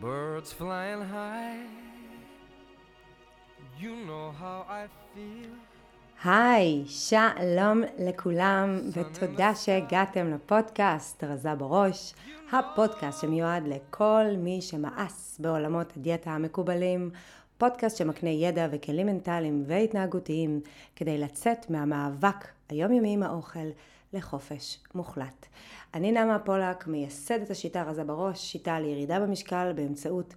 Birds flying high. You know how I feel. היי, שלום לכולם, ותודה שהגעתם לפודקאסט רזה בראש, הפודקאסט שמיועד לכל מי שמאס בעולמות הדיאטה המקובלים, פודקאסט שמקנה ידע וכלים מנטליים והתנהגותיים כדי לצאת מהמאבק היומיומי עם האוכל לחופש מוחלט. אני נעמה פולק, מייסדת השיטה רזה בראש, שיטה לירידה במשקל באמצעות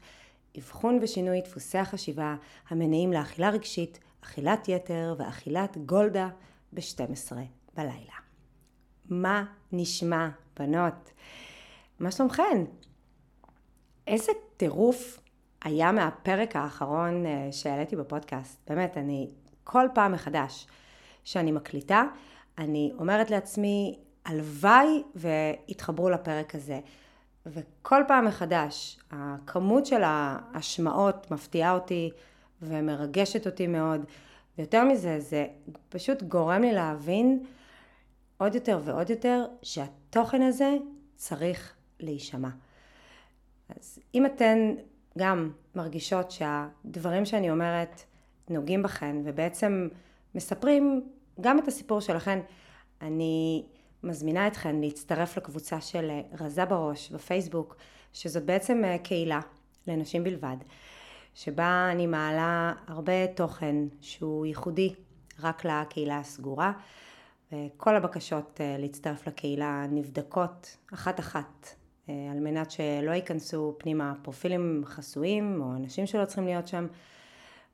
אבחון ושינוי דפוסי החשיבה המניעים לאכילה רגשית, אכילת יתר ואכילת גולדה ב-12 בלילה. מה נשמע, בנות? מה שלומכן? איזה טירוף היה מהפרק האחרון אה, שהעליתי בפודקאסט. באמת, אני כל פעם מחדש שאני מקליטה, אני אומרת לעצמי, הלוואי והתחברו לפרק הזה. וכל פעם מחדש, הכמות של ההשמעות מפתיעה אותי ומרגשת אותי מאוד. ויותר מזה, זה פשוט גורם לי להבין עוד יותר ועוד יותר שהתוכן הזה צריך להישמע. אז אם אתן גם מרגישות שהדברים שאני אומרת נוגעים בכן ובעצם מספרים גם את הסיפור שלכן, אני מזמינה אתכן להצטרף לקבוצה של רזה בראש בפייסבוק, שזאת בעצם קהילה לנשים בלבד, שבה אני מעלה הרבה תוכן שהוא ייחודי רק לקהילה הסגורה, וכל הבקשות להצטרף לקהילה נבדקות אחת אחת אה, על מנת שלא ייכנסו פנימה פרופילים חסויים או אנשים שלא צריכים להיות שם.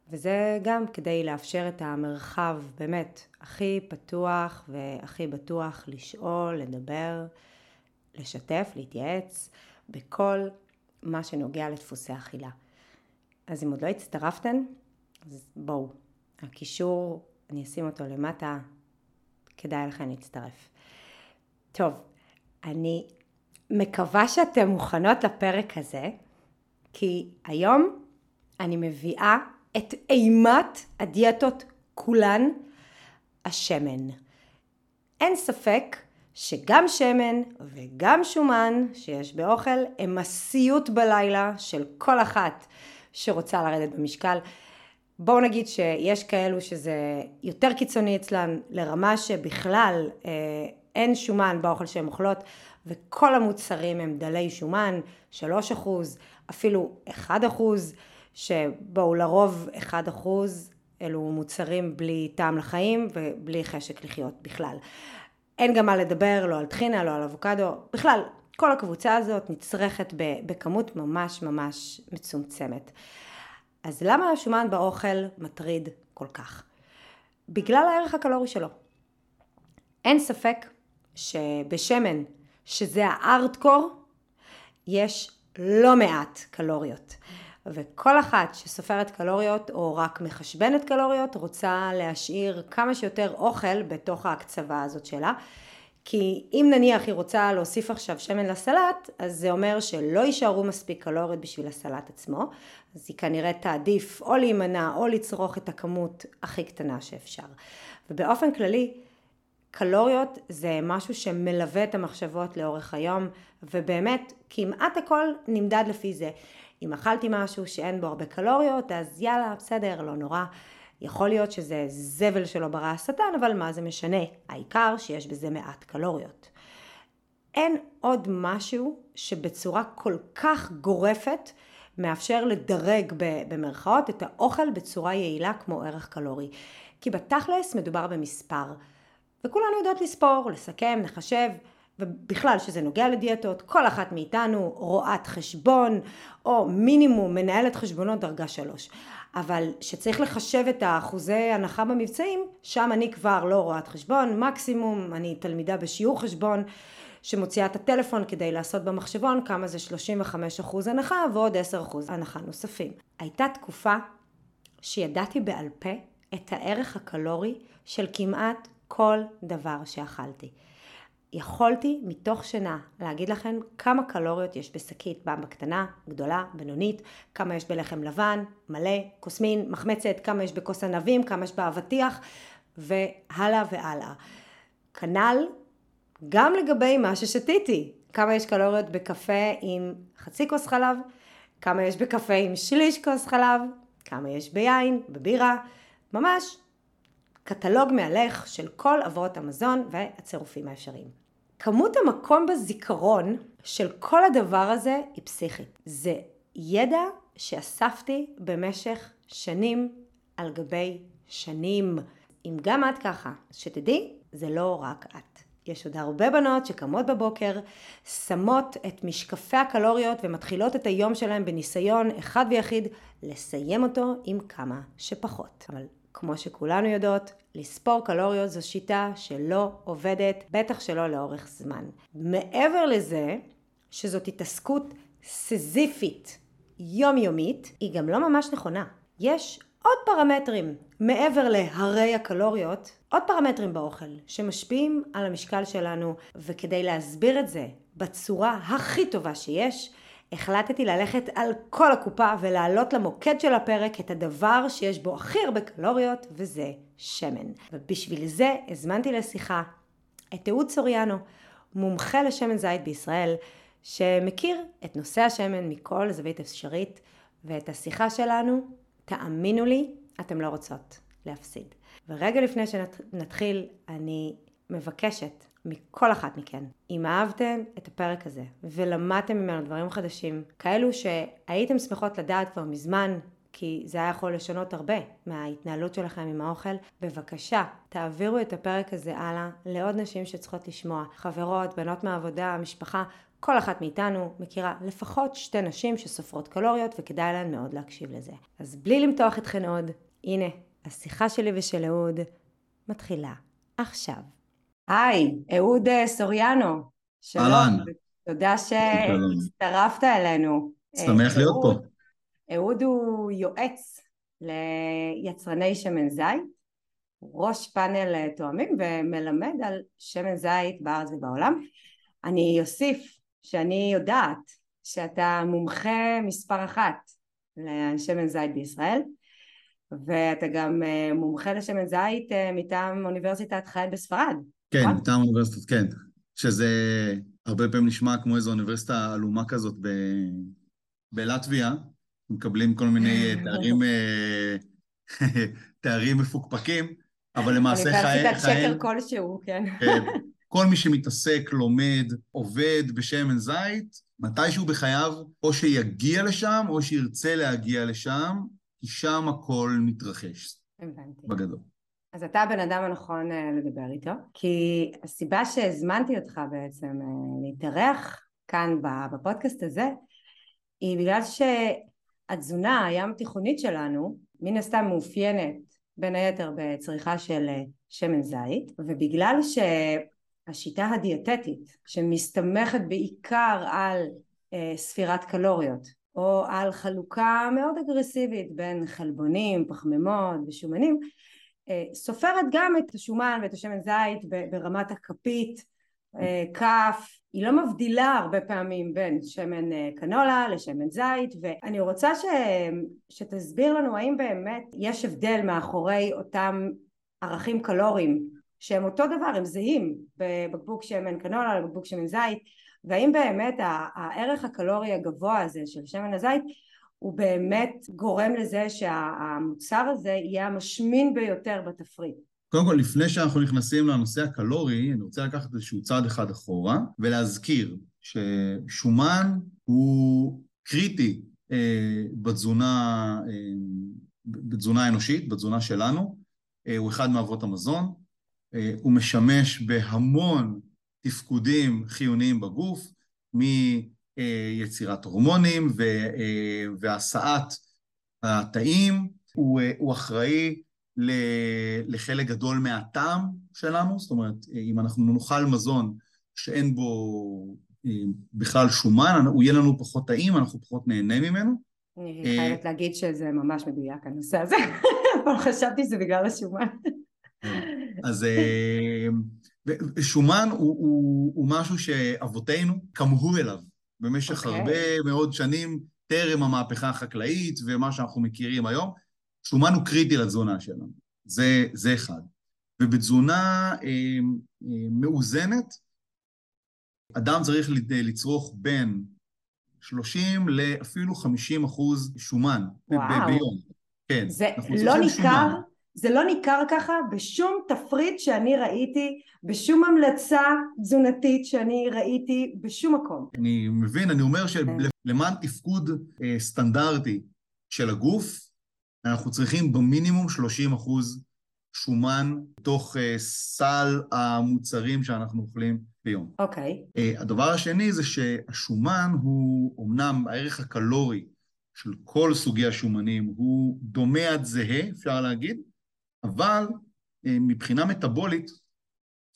וזה גם כדי לאפשר את המרחב באמת הכי פתוח והכי בטוח לשאול, לדבר, לשתף, להתייעץ בכל מה שנוגע לדפוסי אכילה. אז אם עוד לא הצטרפתן, אז בואו, הקישור, אני אשים אותו למטה, כדאי לכם להצטרף. טוב, אני מקווה שאתן מוכנות לפרק הזה, כי היום אני מביאה את אימת הדיאטות כולן, השמן. אין ספק שגם שמן וגם שומן שיש באוכל הם הסיוט בלילה של כל אחת שרוצה לרדת במשקל. בואו נגיד שיש כאלו שזה יותר קיצוני אצלן לרמה שבכלל אה, אין שומן באוכל שהן אוכלות וכל המוצרים הם דלי שומן, 3 אחוז, אפילו 1 אחוז, שבואו לרוב 1 אחוז אלו מוצרים בלי טעם לחיים ובלי חשק לחיות בכלל. אין גם מה לדבר לא על טחינה, לא על אבוקדו, בכלל כל הקבוצה הזאת נצרכת בכמות ממש ממש מצומצמת. אז למה השומן באוכל מטריד כל כך? בגלל הערך הקלורי שלו. אין ספק שבשמן שזה הארדקור, יש לא מעט קלוריות. וכל אחת שסופרת קלוריות או רק מחשבנת קלוריות רוצה להשאיר כמה שיותר אוכל בתוך ההקצבה הזאת שלה. כי אם נניח היא רוצה להוסיף עכשיו שמן לסלט, אז זה אומר שלא יישארו מספיק קלוריות בשביל הסלט עצמו, אז היא כנראה תעדיף או להימנע או לצרוך את הכמות הכי קטנה שאפשר. ובאופן כללי, קלוריות זה משהו שמלווה את המחשבות לאורך היום, ובאמת כמעט הכל נמדד לפי זה. אם אכלתי משהו שאין בו הרבה קלוריות, אז יאללה, בסדר, לא נורא. יכול להיות שזה זבל שלא ברא השטן, אבל מה זה משנה? העיקר שיש בזה מעט קלוריות. אין עוד משהו שבצורה כל כך גורפת מאפשר לדרג במרכאות את האוכל בצורה יעילה כמו ערך קלורי. כי בתכלס מדובר במספר. וכולנו יודעות לספור, לסכם, לחשב, ובכלל שזה נוגע לדיאטות, כל אחת מאיתנו רואת חשבון, או מינימום מנהלת חשבונות דרגה שלוש. אבל שצריך לחשב את האחוזי הנחה במבצעים, שם אני כבר לא רואת חשבון, מקסימום אני תלמידה בשיעור חשבון שמוציאה את הטלפון כדי לעשות במחשבון כמה זה 35 אחוז הנחה ועוד 10 אחוז הנחה נוספים. הייתה תקופה שידעתי בעל פה את הערך הקלורי של כמעט כל דבר שאכלתי. יכולתי מתוך שינה להגיד לכם כמה קלוריות יש בשקית במבה קטנה, גדולה, בינונית, כמה יש בלחם לבן, מלא, כוסמין, מחמצת, כמה יש בכוס ענבים, כמה יש באבטיח, והלאה והלאה. כנ"ל גם לגבי מה ששתיתי, כמה יש קלוריות בקפה עם חצי כוס חלב, כמה יש בקפה עם שליש כוס חלב, כמה יש ביין, בבירה, ממש קטלוג מהלך של כל אבות המזון והצירופים האפשריים. כמות המקום בזיכרון של כל הדבר הזה היא פסיכית. זה ידע שאספתי במשך שנים על גבי שנים. אם גם את ככה, שתדעי, זה לא רק את. יש עוד הרבה בנות שקמות בבוקר, שמות את משקפי הקלוריות ומתחילות את היום שלהן בניסיון אחד ויחיד לסיים אותו עם כמה שפחות. אבל כמו שכולנו יודעות, לספור קלוריות זו שיטה שלא עובדת, בטח שלא לאורך זמן. מעבר לזה, שזאת התעסקות סזיפית יומיומית, היא גם לא ממש נכונה. יש עוד פרמטרים מעבר להרי הקלוריות, עוד פרמטרים באוכל שמשפיעים על המשקל שלנו, וכדי להסביר את זה בצורה הכי טובה שיש, החלטתי ללכת על כל הקופה ולהעלות למוקד של הפרק את הדבר שיש בו הכי הרבה קלוריות, וזה שמן. ובשביל זה הזמנתי לשיחה את אהוד סוריאנו, מומחה לשמן זית בישראל, שמכיר את נושא השמן מכל זווית אפשרית, ואת השיחה שלנו, תאמינו לי, אתם לא רוצות להפסיד. ורגע לפני שנתחיל, אני מבקשת מכל אחת מכן, אם אהבתם את הפרק הזה ולמדתם ממנו דברים חדשים, כאלו שהייתם שמחות לדעת כבר מזמן, כי זה היה יכול לשנות הרבה מההתנהלות שלכם עם האוכל, בבקשה, תעבירו את הפרק הזה הלאה לעוד נשים שצריכות לשמוע, חברות, בנות מהעבודה, משפחה, כל אחת מאיתנו מכירה לפחות שתי נשים שסופרות קלוריות וכדאי להן מאוד להקשיב לזה. אז בלי למתוח אתכן עוד, הנה, השיחה שלי ושל אהוד מתחילה עכשיו. היי, אהוד אה, סוריאנו. שלום. אהלן. תודה שהצטרפת אלינו. שמח להיות פה. אהוד הוא יועץ ליצרני שמן זית, ראש פאנל אה, תואמים ומלמד על שמן זית בארץ ובעולם. אני אוסיף שאני יודעת שאתה מומחה מספר אחת לשמן זית בישראל ואתה גם אה, מומחה לשמן זית אה, מטעם אוניברסיטת חייל בספרד. כן? מטעם אוניברסיטת, כן. שזה הרבה פעמים נשמע כמו איזו אוניברסיטה עלומה כזאת ב... בלטביה, מקבלים כל מיני אה, תארים, תארים מפוקפקים, אבל למעשה חייל... אוניברסיטת שקר כלשהו. כן. כל מי שמתעסק, לומד, עובד בשמן זית, מתישהו בחייו, או שיגיע לשם, או שירצה להגיע לשם, כי שם הכל מתרחש. הבנתי. בגדול. אז אתה הבן אדם הנכון אה, לדבר איתו, כי הסיבה שהזמנתי אותך בעצם אה, להתארח כאן בפודקאסט הזה, היא בגלל שהתזונה הים תיכונית שלנו, מן הסתם מאופיינת בין היתר בצריכה של אה, שמן זית, ובגלל שהשיטה הדיאטטית, שמסתמכת בעיקר על ספירת קלוריות, או על חלוקה מאוד אגרסיבית בין חלבונים, פחמימות ושומנים, סופרת גם את השומן ואת השמן זית ברמת הכפית, אה, כף, היא לא מבדילה הרבה פעמים בין שמן אה, קנולה לשמן זית ואני רוצה ש... שתסביר לנו האם באמת יש הבדל מאחורי אותם ערכים קלוריים שהם אותו דבר, הם זהים בבקבוק שמן קנולה לבקבוק שמן זית והאם באמת הערך הקלורי הגבוה הזה של שמן הזית הוא באמת גורם לזה שהמוצר הזה יהיה המשמין ביותר בתפריט. קודם כל, לפני שאנחנו נכנסים לנושא הקלורי, אני רוצה לקחת איזשהו צעד אחד אחורה ולהזכיר ששומן הוא קריטי אה, בתזונה, אה, בתזונה האנושית, בתזונה שלנו, אה, הוא אחד מאבות המזון, אה, הוא משמש בהמון תפקודים חיוניים בגוף, מיצירת הורמונים והסעת התאים, הוא, הוא אחראי לחלק גדול מהטעם שלנו, זאת אומרת, אם אנחנו נאכל מזון שאין בו בכלל שומן, הוא יהיה לנו פחות טעים, אנחנו פחות נהנה ממנו. אני חייבת להגיד שזה ממש מדויק הנושא הזה, אבל חשבתי שזה בגלל השומן. אז שומן הוא, הוא, הוא משהו שאבותינו כמהו אליו במשך okay. אוקיי. הרבה מאוד שנים, טרם המהפכה החקלאית ומה שאנחנו מכירים היום. שומן הוא קריטי לתזונה שלנו, זה, זה אחד. ובתזונה אה, אה, מאוזנת, אדם צריך לצרוך בין 30 לאפילו 50 אחוז שומן וואו. ב- ביום. כן. זה לא ניכר, שומן. זה לא ניכר ככה בשום תפריט שאני ראיתי, בשום המלצה תזונתית שאני ראיתי, בשום מקום. אני מבין, אני אומר כן. שלמען תפקוד אה, סטנדרטי של הגוף, אנחנו צריכים במינימום 30 אחוז שומן בתוך אה, סל המוצרים שאנחנו אוכלים ביום. אוקיי, אה, הדבר השני זה שהשומן הוא, אמנם הערך הקלורי של כל סוגי השומנים הוא דומה עד זהה, אפשר להגיד, אבל אה, מבחינה מטבולית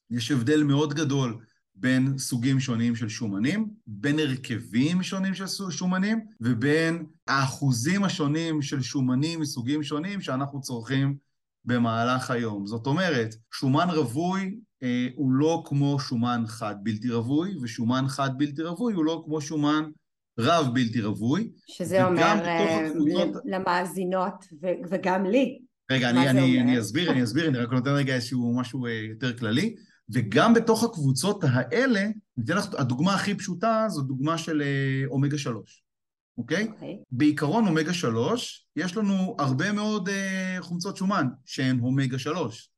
יש הבדל מאוד גדול בין סוגים שונים של שומנים, בין הרכבים שונים של שומנים, ובין האחוזים השונים של שומנים מסוגים שונים שאנחנו צורכים במהלך היום. זאת אומרת, שומן רווי אה, הוא לא כמו שומן חד בלתי רווי, ושומן חד בלתי רווי הוא לא כמו שומן רב בלתי רווי. שזה אומר אה, הקבוצות- למאזינות וגם לי. רגע, אני, אני? אני אסביר, אני אסביר, אני רק נותן רגע איזשהו משהו אה, יותר כללי. וגם בתוך הקבוצות האלה, אני אתן לך, הדוגמה הכי פשוטה זו דוגמה של אה, אומגה 3, אוקיי? אוקיי, בעיקרון אומגה 3, יש לנו הרבה מאוד אה, חומצות שומן שהן אומגה 3.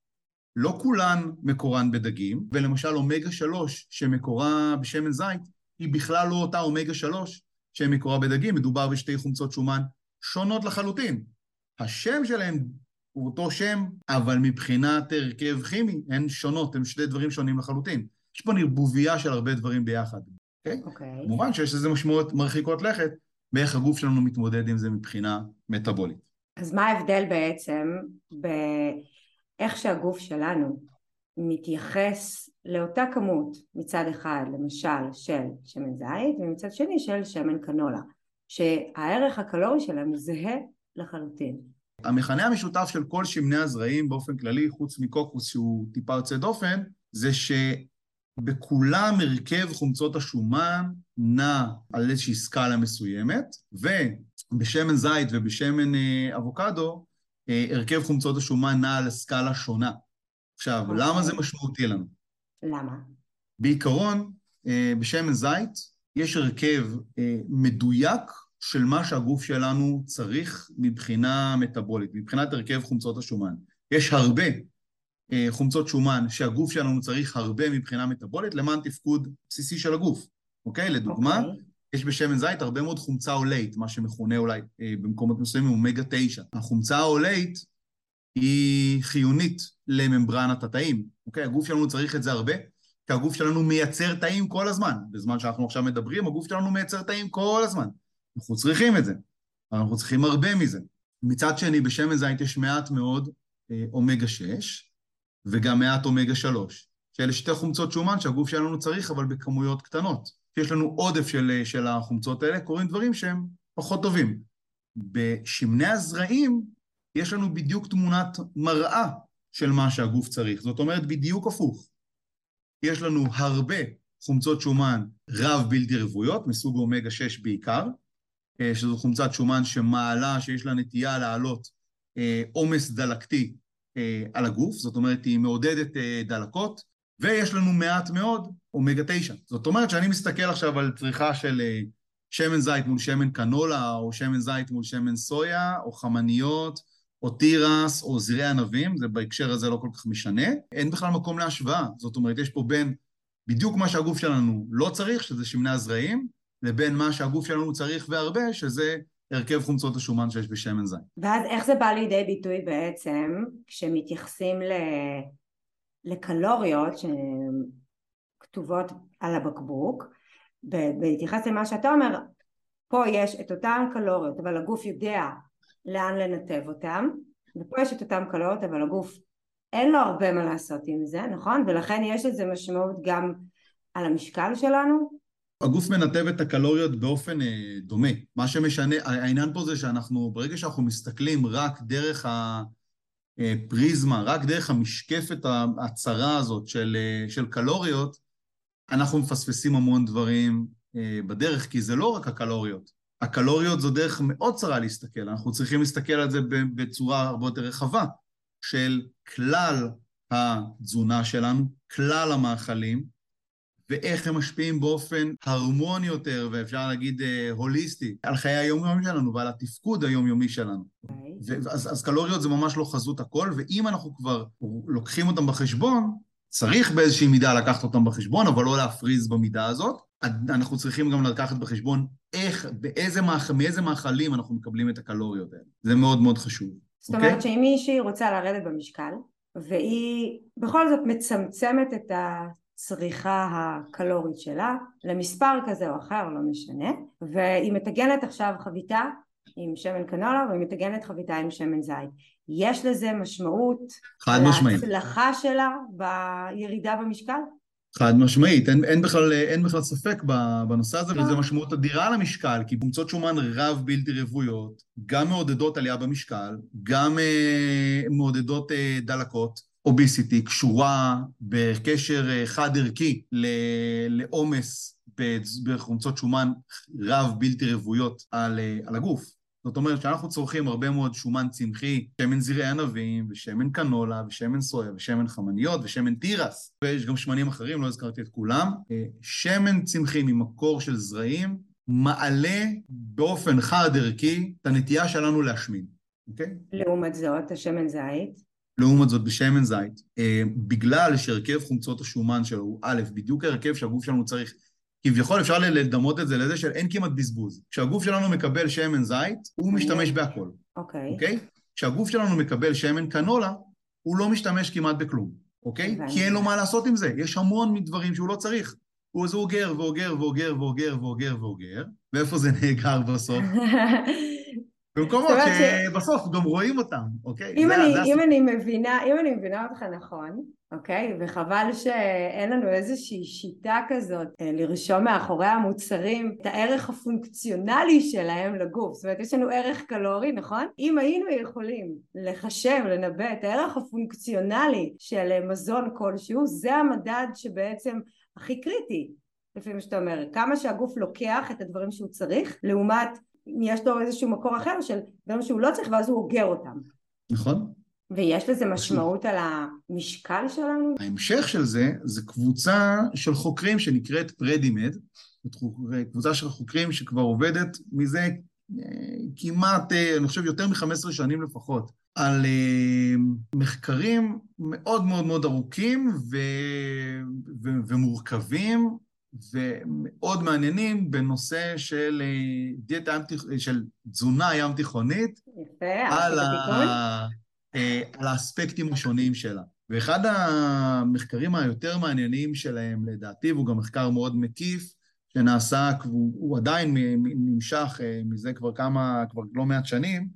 לא כולן מקורן בדגים, ולמשל אומגה 3 שמקורה בשמן זית, היא בכלל לא אותה אומגה 3 שמקורה בדגים, מדובר בשתי חומצות שומן שונות לחלוטין. השם שלהן הוא אותו שם, אבל מבחינת הרכב כימי הן שונות, הן שני דברים שונים לחלוטין. יש פה נרבוביה של הרבה דברים ביחד. אוקיי. כמובן שיש לזה משמעויות מרחיקות לכת, באיך הגוף שלנו מתמודד עם זה מבחינה מטאבולית. אז מה ההבדל בעצם באיך שהגוף שלנו מתייחס לאותה כמות מצד אחד למשל של שמן זית ומצד שני של שמן קנולה שהערך הקלורי שלהם זהה לחלוטין. המכנה המשותף של כל שמני הזרעים באופן כללי, חוץ מקוקוס שהוא טיפה יוצא דופן, זה שבכולם הרכב חומצות השומן נע על איזושהי סקאלה מסוימת, ובשמן זית ובשמן אה, אבוקדו, אה, הרכב חומצות השומן נע על סקאלה שונה. עכשיו, אוקיי. למה זה משמעותי לנו? למה? בעיקרון, אה, בשמן זית יש הרכב מדויק של מה שהגוף שלנו צריך מבחינה מטאבולית, מבחינת הרכב חומצות השומן. יש הרבה אה, חומצות שומן שהגוף שלנו צריך הרבה מבחינה מטאבולית למען תפקוד בסיסי של הגוף, אוקיי? לדוגמה, אוקיי. יש בשמן זית הרבה מאוד חומצה עולית, מה שמכונה אולי אה, במקומות מסוימים אומגה 9. החומצה העולית היא חיונית לממברנת התאים, אוקיי? הגוף שלנו צריך את זה הרבה, כי הגוף שלנו מייצר תאים כל הזמן. בזמן שאנחנו עכשיו מדברים, הגוף שלנו מייצר תאים כל הזמן. אנחנו צריכים את זה, אנחנו צריכים הרבה מזה. מצד שני, בשמן זית יש מעט מאוד אה, אומגה 6 וגם מעט אומגה 3, שאלה שתי חומצות שומן שהגוף שלנו צריך, אבל בכמויות קטנות. כשיש לנו עודף של, אה, של החומצות האלה, קורים דברים שהם פחות טובים. בשמני הזרעים יש לנו בדיוק תמונת מראה של מה שהגוף צריך. זאת אומרת, בדיוק הפוך. יש לנו הרבה חומצות שומן רב בלתי רוויות, מסוג אומגה 6 בעיקר, שזו חומצת שומן שמעלה, שיש לה נטייה להעלות אה, עומס דלקתי אה, על הגוף, זאת אומרת, היא מעודדת אה, דלקות, ויש לנו מעט מאוד אומגה 9. זאת אומרת שאני מסתכל עכשיו על צריכה של אה, שמן זית מול שמן קנולה, או שמן זית מול שמן סויה, או חמניות, או תירס, או זרעי ענבים, זה בהקשר הזה לא כל כך משנה. אין בכלל מקום להשוואה. זאת אומרת, יש פה בין בדיוק מה שהגוף שלנו לא צריך, שזה שמני הזרעים, לבין מה שהגוף שלנו צריך והרבה, שזה הרכב חומצות השומן שיש בשמן זית. ואז איך זה בא לידי ביטוי בעצם כשמתייחסים ל... לקלוריות שהן כתובות על הבקבוק, בהתייחס למה שאתה אומר, פה יש את אותן קלוריות אבל הגוף יודע לאן לנתב אותן, ופה יש את אותן קלוריות אבל הגוף אין לו הרבה מה לעשות עם זה, נכון? ולכן יש לזה משמעות גם על המשקל שלנו? הגוף מנתב את הקלוריות באופן אה, דומה. מה שמשנה, העניין פה זה שאנחנו, ברגע שאנחנו מסתכלים רק דרך הפריזמה, רק דרך המשקפת הצרה הזאת של, אה, של קלוריות, אנחנו מפספסים המון דברים אה, בדרך, כי זה לא רק הקלוריות. הקלוריות זו דרך מאוד צרה להסתכל, אנחנו צריכים להסתכל על זה בצורה הרבה יותר רחבה, של כלל התזונה שלנו, כלל המאכלים, ואיך הם משפיעים באופן הרמוני יותר, ואפשר להגיד אה, הוליסטי, על חיי היומיום שלנו ועל התפקוד היומיומי שלנו. אוקיי. ו- אז, אז קלוריות זה ממש לא חזות הכל, ואם אנחנו כבר לוקחים אותם בחשבון, צריך באיזושהי מידה לקחת אותם בחשבון, אבל לא להפריז במידה הזאת. אנחנו צריכים גם לקחת בחשבון איך, באיזה מאכ... מאיזה מאכלים אנחנו מקבלים את הקלוריות האלה. זה מאוד מאוד חשוב. זאת אוקיי? אומרת שאם מישהי רוצה לרדת במשקל, והיא בכל זאת מצמצמת את הצריכה הקלורית שלה למספר כזה או אחר, לא משנה, והיא מטגנת עכשיו חביתה עם שמן קנולה והיא מטגנת חביתה עם שמן זית. יש לזה משמעות חד משמעית. להצלחה שלה בירידה במשקל? חד משמעית, אין, אין, בכלל, אין בכלל ספק בנושא הזה, וזה משמעות אדירה למשקל, כי חומצות שומן רב בלתי רוויות, גם מעודדות עלייה במשקל, גם אה, מעודדות אה, דלקות, אוביסיטי, קשורה בקשר אה, חד-ערכי לעומס בחומצות שומן רב בלתי רוויות על, אה, על הגוף. זאת אומרת שאנחנו צורכים הרבה מאוד שומן צמחי, שמן זרעי ענבים, ושמן קנולה, ושמן סויה, ושמן חמניות, ושמן תירס, ויש גם שמנים אחרים, לא הזכרתי את כולם. אה, שמן צמחי ממקור של זרעים מעלה באופן חד-ערכי את הנטייה שלנו להשמין, אוקיי? לעומת זאת, השמן זית, לעומת זאת בשמן זית, אה, בגלל שהרכב חומצות השומן שלו הוא א', בדיוק ההרכב שהגוף שלנו צריך. כביכול אפשר לדמות את זה לזה של אין כמעט בזבוז. כשהגוף שלנו מקבל שמן זית, הוא משתמש בהכל, אוקיי. אוקיי? כשהגוף שלנו מקבל שמן קנולה, הוא לא משתמש כמעט בכלום, אוקיי? כי אין לו מה לעשות עם זה. יש המון מדברים שהוא לא צריך. הוא אז הוא אוגר ואוגר ואוגר ואוגר ואוגר ואוגר, ואיפה זה נאגר בסוף? במקומות ש- שבסוף גם רואים אותם, אוקיי? אם זה- אני, זה אם אני מבינה, אם אני מבינה אותך נכון, אוקיי? וחבל שאין לנו איזושהי שיטה כזאת אה, לרשום מאחורי המוצרים את הערך הפונקציונלי שלהם לגוף. זאת אומרת, יש לנו ערך קלורי, נכון? אם היינו יכולים לחשב, לנבא את הערך הפונקציונלי של אה, מזון כלשהו, זה המדד שבעצם הכי קריטי. לפי מה שאתה אומר, כמה שהגוף לוקח את הדברים שהוא צריך, לעומת יש לו איזשהו מקור אחר של דברים שהוא לא צריך ואז הוא אוגר אותם. נכון? ויש לזה משמעות על המשקל שלנו? ההמשך של זה, זה קבוצה של חוקרים שנקראת פרדימד, קבוצה של חוקרים שכבר עובדת מזה אה, כמעט, אה, אני חושב, יותר מ-15 שנים לפחות, על אה, מחקרים מאוד מאוד מאוד ארוכים ו... ו... ומורכבים ומאוד מעניינים בנושא של אה, דיאטה ים תיכ- של תזונה ים תיכונית יפה, על, עשית תיקון? ה... אה, על האספקטים השונים שלה. ואחד המחקרים היותר מעניינים שלהם, לדעתי, והוא גם מחקר מאוד מקיף, שנעשה, הוא עדיין נמשך אה, מזה כבר כמה, כבר לא מעט שנים,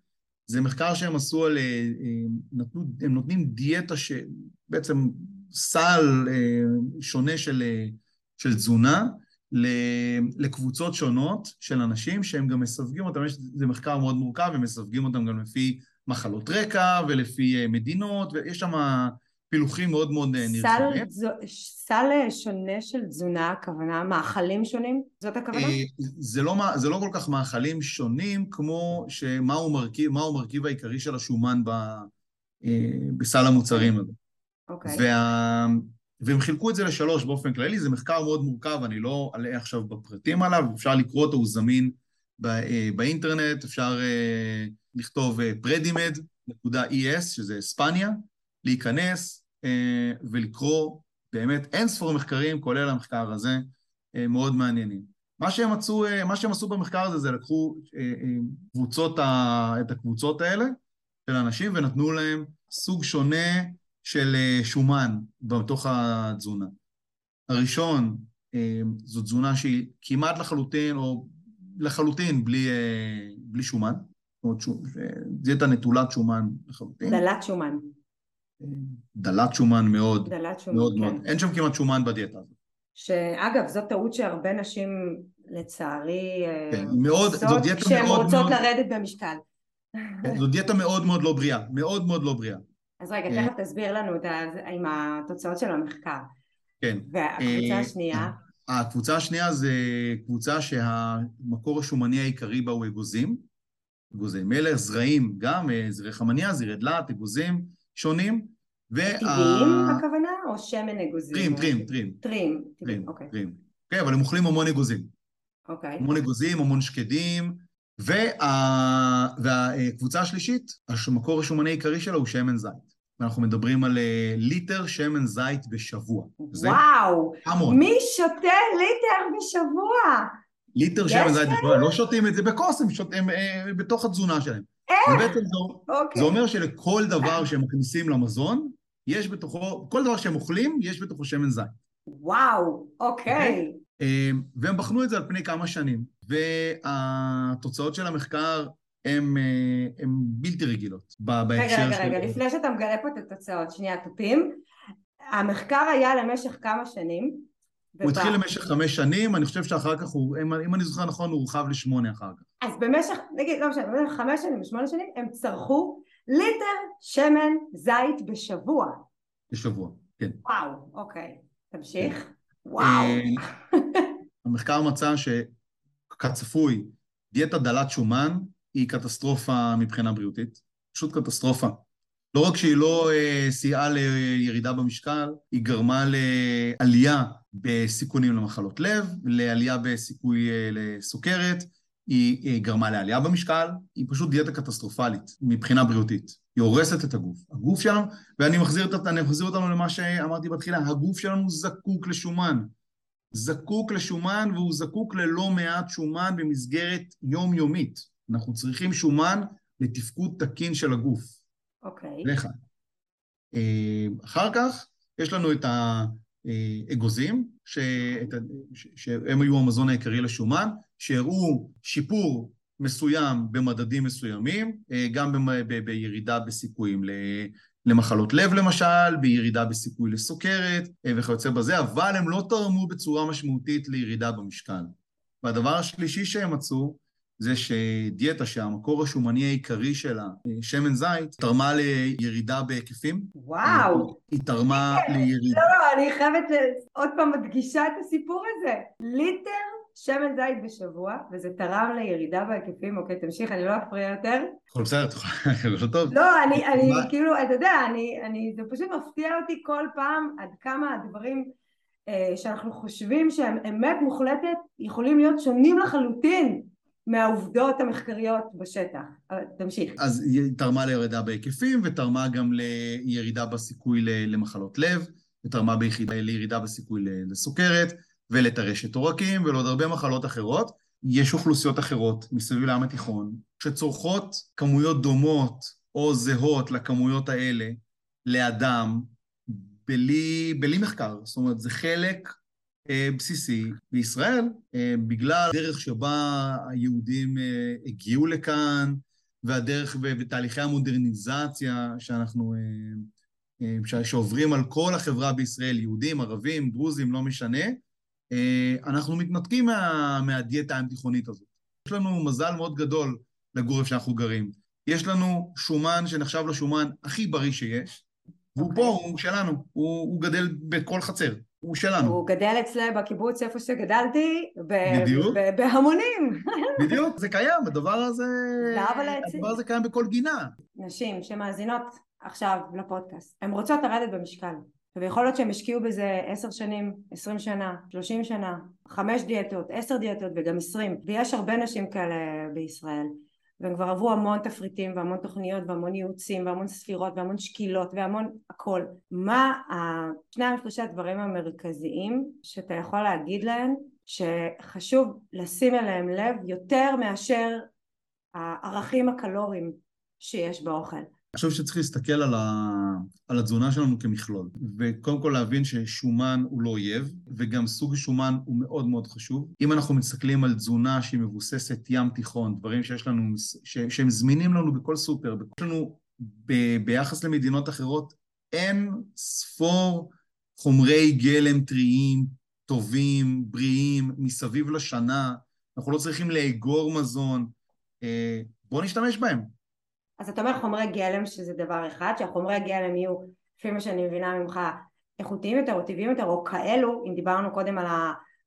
זה מחקר שהם עשו על, אה, אה, נתנו, הם נותנים דיאטה שבעצם סל אה, שונה של, אה, של תזונה, לקבוצות שונות של אנשים שהם גם מסווגים אותם, יש, זה מחקר מאוד מורכב, הם מסווגים אותם גם לפי מחלות רקע ולפי אה, מדינות, ויש שם פילוחים מאוד מאוד אה, סל, נרחבים. תזו- סל שונה של תזונה, הכוונה מאכלים שונים? זאת הכוונה? אה, זה לא, זה לא כל כך מאכלים שונים כמו שמהו מרכיב, מהו המרכיב העיקרי של השומן ב, אה, בסל המוצרים הזה. אוקיי. וה... והם חילקו את זה לשלוש באופן כללי, זה מחקר מאוד מורכב, אני לא אלאה עכשיו בפרטים עליו, אפשר לקרוא אותו, הוא זמין אה, באינטרנט, אפשר אה, לכתוב אה, predimed.es, שזה אספניה, להיכנס ולקרוא באמת אין ספור מחקרים, כולל המחקר הזה, מאוד מעניינים. מה שהם מצאו, מה שהם עשו במחקר הזה זה לקחו קבוצות, ה- את הקבוצות האלה של אנשים ונתנו להם סוג שונה של אה, שומן בתוך התזונה. הראשון, אה, זו תזונה שהיא כמעט לחלוטין, או לחלוטין בלי, אה, בלי שומן. זאת אומרת, דיאטה נטולת שומן לחלוטין. דלת שומן. דלת שומן מאוד, דלת שומן, מאוד כן. מאוד. אין שם כמעט שומן בדיאטה הזאת. שאגב, זאת טעות שהרבה נשים, לצערי, כן, מאוד, זו דיאטה כשהן מאוד רוצות מאוד, לרדת במשקל. כן, זו דיאטה מאוד מאוד לא בריאה, מאוד מאוד לא בריאה. אז רגע, אה. תכף תסביר לנו את. עם התוצאות של המחקר. כן. והקבוצה אה, השנייה, הקבוצה השנייה זה קבוצה שהמקור השומני העיקרי בה הוא אגוזים. אגוזי מלך, זרעים גם, אה, זרעי חמניה, זרעי דלעת, אגוזים שונים, טבעיים הכוונה, או שמן אגוזים? טרים, טרים, טרים. טרים, טרים, אוקיי. כן, אבל הם אוכלים המון אגוזים. אוקיי. המון אגוזים, המון שקדים, וה... והקבוצה השלישית, המקור השומני העיקרי שלה הוא שמן זית. ואנחנו מדברים על אה, ליטר שמן זית בשבוע. וואו, המון. מי שותה ליטר בשבוע? ליטר שמן זית? בשבוע, לא שותים את זה בכוס, הם שותים אה, בתוך התזונה שלהם. ובעצם זה, אוקיי. זה אומר שלכל דבר שהם מכניסים למזון, יש בתוכו, כל דבר שהם אוכלים, יש בתוכו שמן זית. וואו, אוקיי. אה, והם בחנו את זה על פני כמה שנים, והתוצאות של המחקר הן אה, בלתי רגילות רגע, בהקשר רגע, של... רגע, לפני שאתה מגלה פה את התוצאות, שנייה, תופים. המחקר היה למשך כמה שנים. הוא התחיל למשך חמש שנים, אני חושב שאחר כך הוא, אם, אם אני זוכר נכון, הוא הורחב לשמונה אחר כך. אז במשך, נגיד, לא משנה, במשך חמש שנים, שמונה שנים, הם צרכו ליטר שמן זית בשבוע. בשבוע, כן. וואו, אוקיי. תמשיך. וואו. אה, המחקר מצא שכצפוי, דיאטה דלת שומן היא קטסטרופה מבחינה בריאותית, פשוט קטסטרופה. לא רק שהיא לא אה, סייעה לירידה במשקל, היא גרמה לעלייה בסיכונים למחלות לב, לעלייה בסיכוי אה, לסוכרת, היא, היא גרמה לעלייה במשקל, היא פשוט דיאטה קטסטרופלית מבחינה בריאותית. היא הורסת את הגוף. הגוף שלנו, ואני מחזיר, את- מחזיר אותנו למה שאמרתי בתחילה, הגוף שלנו זקוק לשומן. זקוק לשומן והוא זקוק ללא מעט שומן במסגרת יומיומית. אנחנו צריכים שומן לתפקוד תקין של הגוף. אוקיי. זה אחד. אה, אחר כך יש לנו את האגוזים, שאת ה- ש- שהם היו המזון העיקרי לשומן, שהראו שיפור מסוים במדדים מסוימים, אה, גם במ- ב- בירידה בסיכויים ל- למחלות לב למשל, בירידה בסיכוי לסוכרת אה, וכיוצא בזה, אבל הם לא תרמו בצורה משמעותית לירידה במשקל. והדבר השלישי שהם מצאו, זה שדיאטה שהמקור השומני העיקרי שלה, אה, שמן זית, תרמה לירידה בהיקפים. וואו. היא תרמה לירידה... לא, לא, אני חייבת ל- עוד פעם מדגישה את הסיפור הזה. ליטר שמן זית בשבוע, וזה תרם לירידה בהיקפים. אוקיי, תמשיך, אני לא אפריע יותר. הכל בסדר, את יכולה- לא טוב. לא, אני, אני? כאילו, אתה יודע, אני, אני, זה פשוט מפתיע אותי כל פעם עד כמה הדברים אה, שאנחנו חושבים שהם אמת מוחלטת יכולים להיות שונים לחלוטין מהעובדות המחקריות בשטח. תמשיך. אז היא תרמה לירידה בהיקפים, ותרמה גם לירידה בסיכוי למחלות לב, ותרמה ביחידה, לירידה בסיכוי לסוכרת, ולטרשת עורקים, ולעוד הרבה מחלות אחרות. יש אוכלוסיות אחרות מסביב לים התיכון, שצורכות כמויות דומות או זהות לכמויות האלה לאדם, בלי, בלי מחקר. זאת אומרת, זה חלק בסיסי בישראל, אה, בגלל הדרך שבה היהודים אה, הגיעו לכאן, והדרך ותהליכי המודרניזציה שאנחנו, אה, אה, שעוברים על כל החברה בישראל, יהודים, ערבים, דרוזים, לא משנה, אה, אנחנו מתנתקים מה, מהדיאטה הים-תיכונית הזאת. יש לנו מזל מאוד גדול לגור איפה שאנחנו גרים. יש לנו שומן שנחשב לשומן הכי בריא שיש, והוא אוקיי. פה, הוא שלנו, הוא, הוא גדל בכל חצר, הוא שלנו. הוא גדל אצלי בקיבוץ איפה שגדלתי, ב- בדיוק. ב- בהמונים. בדיוק, זה קיים, הדבר הזה... הדבר הזה קיים בכל גינה. נשים שמאזינות עכשיו לפודקאסט, הן רוצות לרדת במשקל. ויכול להיות שהם השקיעו בזה עשר שנים, עשרים שנה, שלושים שנה, חמש דיאטות, עשר דיאטות וגם עשרים. ויש הרבה נשים כאלה בישראל. והם כבר עברו המון תפריטים והמון תוכניות והמון ייעוצים והמון ספירות והמון שקילות והמון הכל. מה השניים שלושה הדברים המרכזיים שאתה יכול להגיד להם שחשוב לשים אליהם לב יותר מאשר הערכים הקלוריים שיש באוכל. אני חושב שצריך להסתכל על, ה... על התזונה שלנו כמכלול, וקודם כל להבין ששומן הוא לא אויב, וגם סוג שומן הוא מאוד מאוד חשוב. אם אנחנו מסתכלים על תזונה שהיא מבוססת ים תיכון, דברים שיש לנו, ש... שהם זמינים לנו בכל סופר, יש לנו ב... ביחס למדינות אחרות, אין ספור חומרי גלם טריים, טובים, בריאים, מסביב לשנה, אנחנו לא צריכים לאגור מזון, אה, בואו נשתמש בהם. אז אתה אומר חומרי גלם שזה דבר אחד, שהחומרי גלם יהיו, לפי מה שאני מבינה ממך, איכותיים יותר או טבעיים יותר, או כאלו, אם דיברנו קודם על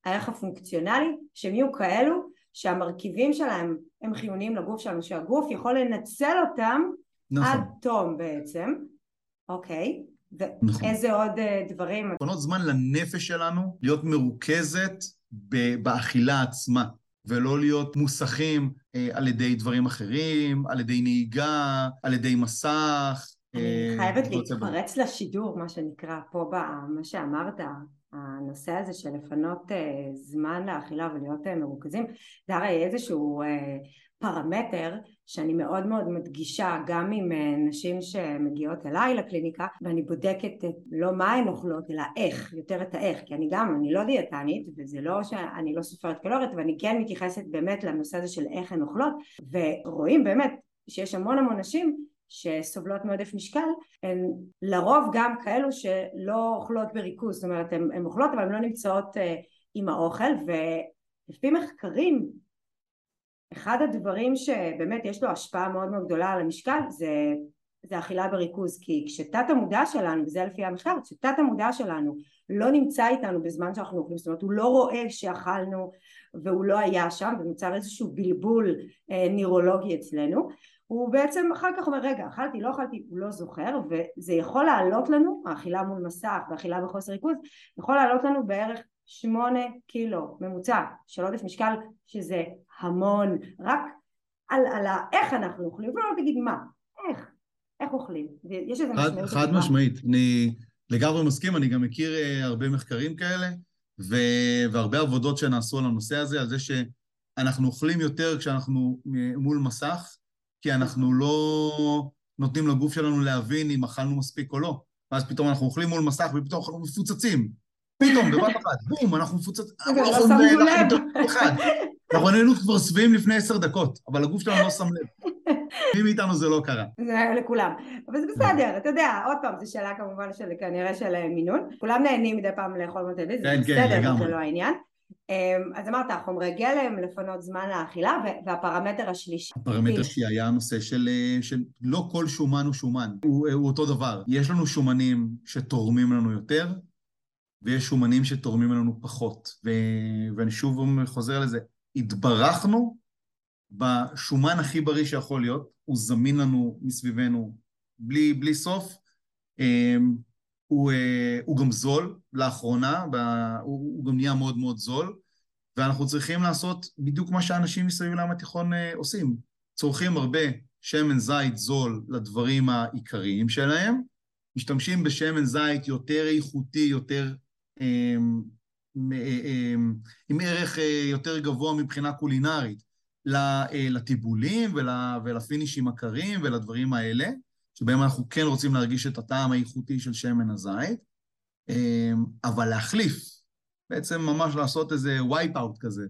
הערך הפונקציונלי, שהם יהיו כאלו שהמרכיבים שלהם הם חיוניים לגוף שלנו, שהגוף יכול לנצל אותם נכון. עד תום בעצם, אוקיי, נכון. ואיזה עוד אה, דברים? לפנות זמן לנפש שלנו להיות מרוכזת באכילה עצמה, ולא להיות מוסכים אה, על ידי דברים אחרים, על ידי נהיגה, על ידי מסך. אני אה, חייבת. להתפרץ לשידור, מה שנקרא, פה במה שאמרת, הנושא הזה של לפנות אה, זמן לאכילה ולהיות אה, מרוכזים, זה הרי איזשהו אה, פרמטר שאני מאוד מאוד מדגישה גם עם אה, נשים שמגיעות אליי לקליניקה ואני בודקת את לא מה הן אוכלות אלא איך, יותר את האיך כי אני גם, אני לא דיאטנית וזה לא שאני לא סופרת קלוריות ואני כן מתייחסת באמת לנושא הזה של איך הן אוכלות ורואים באמת שיש המון המון נשים שסובלות מעודף משקל הן לרוב גם כאלו שלא אוכלות בריכוז זאת אומרת הן אוכלות אבל הן לא נמצאות אה, עם האוכל ולפי מחקרים אחד הדברים שבאמת יש לו השפעה מאוד מאוד גדולה על המשקל זה, זה אכילה בריכוז כי כשתת המודע שלנו וזה לפי המחקר כשתת המודע שלנו לא נמצא איתנו בזמן שאנחנו אוכלים זאת אומרת הוא לא רואה שאכלנו והוא לא היה שם ונוצר איזשהו בלבול אה, נירולוגי אצלנו הוא בעצם אחר כך אומר רגע אכלתי לא אכלתי הוא לא זוכר וזה יכול לעלות לנו האכילה מול מסך ואכילה בחוסר ריכוז יכול לעלות לנו בערך שמונה קילו ממוצע של עודף משקל שזה המון רק על, על איך אנחנו אוכלים ולא תגיד מה איך איך אוכלים יש איזה משמעות חד. משמעית. אני לגמרי מסכים, אני גם מכיר אה, הרבה מחקרים כאלה, ו, והרבה עבודות שנעשו על הנושא הזה, על זה שאנחנו אוכלים יותר כשאנחנו מ- מול מסך, כי אנחנו לא נותנים לגוף שלנו להבין אם אכלנו מספיק או לא. ואז פתאום אנחנו אוכלים מול מסך ופתאום אנחנו מפוצצים. פתאום, בבת אחת, בום, אנחנו מפוצצים. אנחנו. יותר אחד. אנחנו היינו כבר שבעים לפני עשר דקות, אבל הגוף שלנו לא שם לב. מי מאיתנו זה לא קרה. זה היה לכולם, אבל זה בסדר, אתה יודע, עוד פעם, זו שאלה כמובן של כנראה של אה, מינון, כולם נהנים מדי פעם לאכול בטלוויזיה, כן, זה כן, בסדר. זה לא העניין. אמ, אז אמרת, חומרי גלם, לפנות זמן לאכילה, והפרמטר השלישי. הפרמטר. שלי היה הנושא של, אה, של לא כל שומן הוא שומן, הוא, הוא אותו דבר. יש לנו שומנים שתורמים לנו יותר, ויש שומנים שתורמים לנו פחות. ו, ואני שוב חוזר לזה, התברכנו בשומן הכי בריא שיכול להיות, הוא זמין לנו מסביבנו בלי, בלי סוף. אמ, הוא, אה, הוא גם זול לאחרונה, הוא, הוא גם נהיה מאוד מאוד זול, ואנחנו צריכים לעשות בדיוק מה שאנשים מסביב לים התיכון אה, עושים. צורכים הרבה שמן זית זול לדברים העיקריים שלהם, משתמשים בשמן זית יותר איכותי, יותר עם ערך אה, יותר גבוה מבחינה קולינרית אה, לטיבולים ול, ולפינישים הקרים ולדברים האלה, שבהם אנחנו כן רוצים להרגיש את הטעם האיכותי של שמן הזית, אה, אבל להחליף, בעצם ממש לעשות איזה wiped out כזה,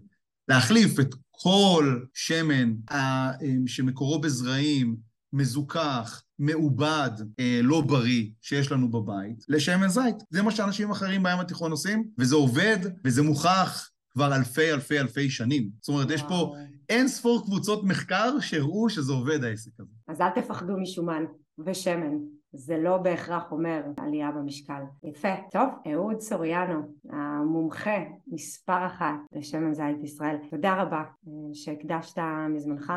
להחליף את כל שמן אה, שמקורו בזרעים, מזוכח, מעובד, אה, לא בריא, שיש לנו בבית, לשמן זית. זה מה שאנשים אחרים בים התיכון עושים, וזה עובד, וזה מוכח כבר אלפי אלפי אלפי שנים. זאת אומרת, יש פה וואו. אין ספור קבוצות מחקר שהראו שזה עובד העסק הזה. אז אל תפחדו משומן ושמן, זה לא בהכרח אומר עלייה במשקל. יפה. טוב, אהוד סוריאנו, המומחה מספר אחת לשמן זית ישראל, תודה רבה אה, שהקדשת מזמנך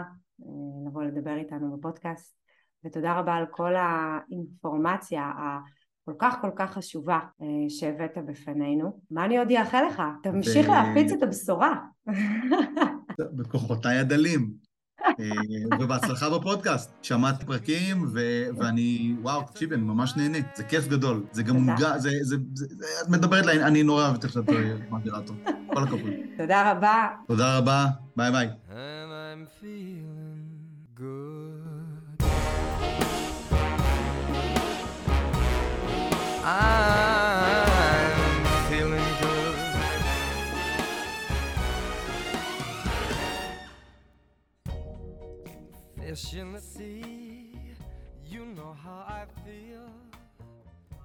לבוא לדבר איתנו בפודקאסט, ותודה רבה על כל האינפורמציה הכל כך כל כך חשובה אה, שהבאת בפנינו. מה אני עוד אאחל לך? תמשיך ו- להפיץ את הבשורה. בכוחותיי הדלים. אה, ובהצלחה בפודקאסט. שמעתי פרקים, ו- ואני, וואו, תקשיבי, אני ממש נהנה. זה כיף גדול. זה גם. מונגש, זה, זה, זה, זה, את מדברת, לה- אני נורא אוהבת איך שאת מגדירה אותו. כל הכבוד. תודה רבה. תודה רבה, ביי ביי. I'm feeling good. Fish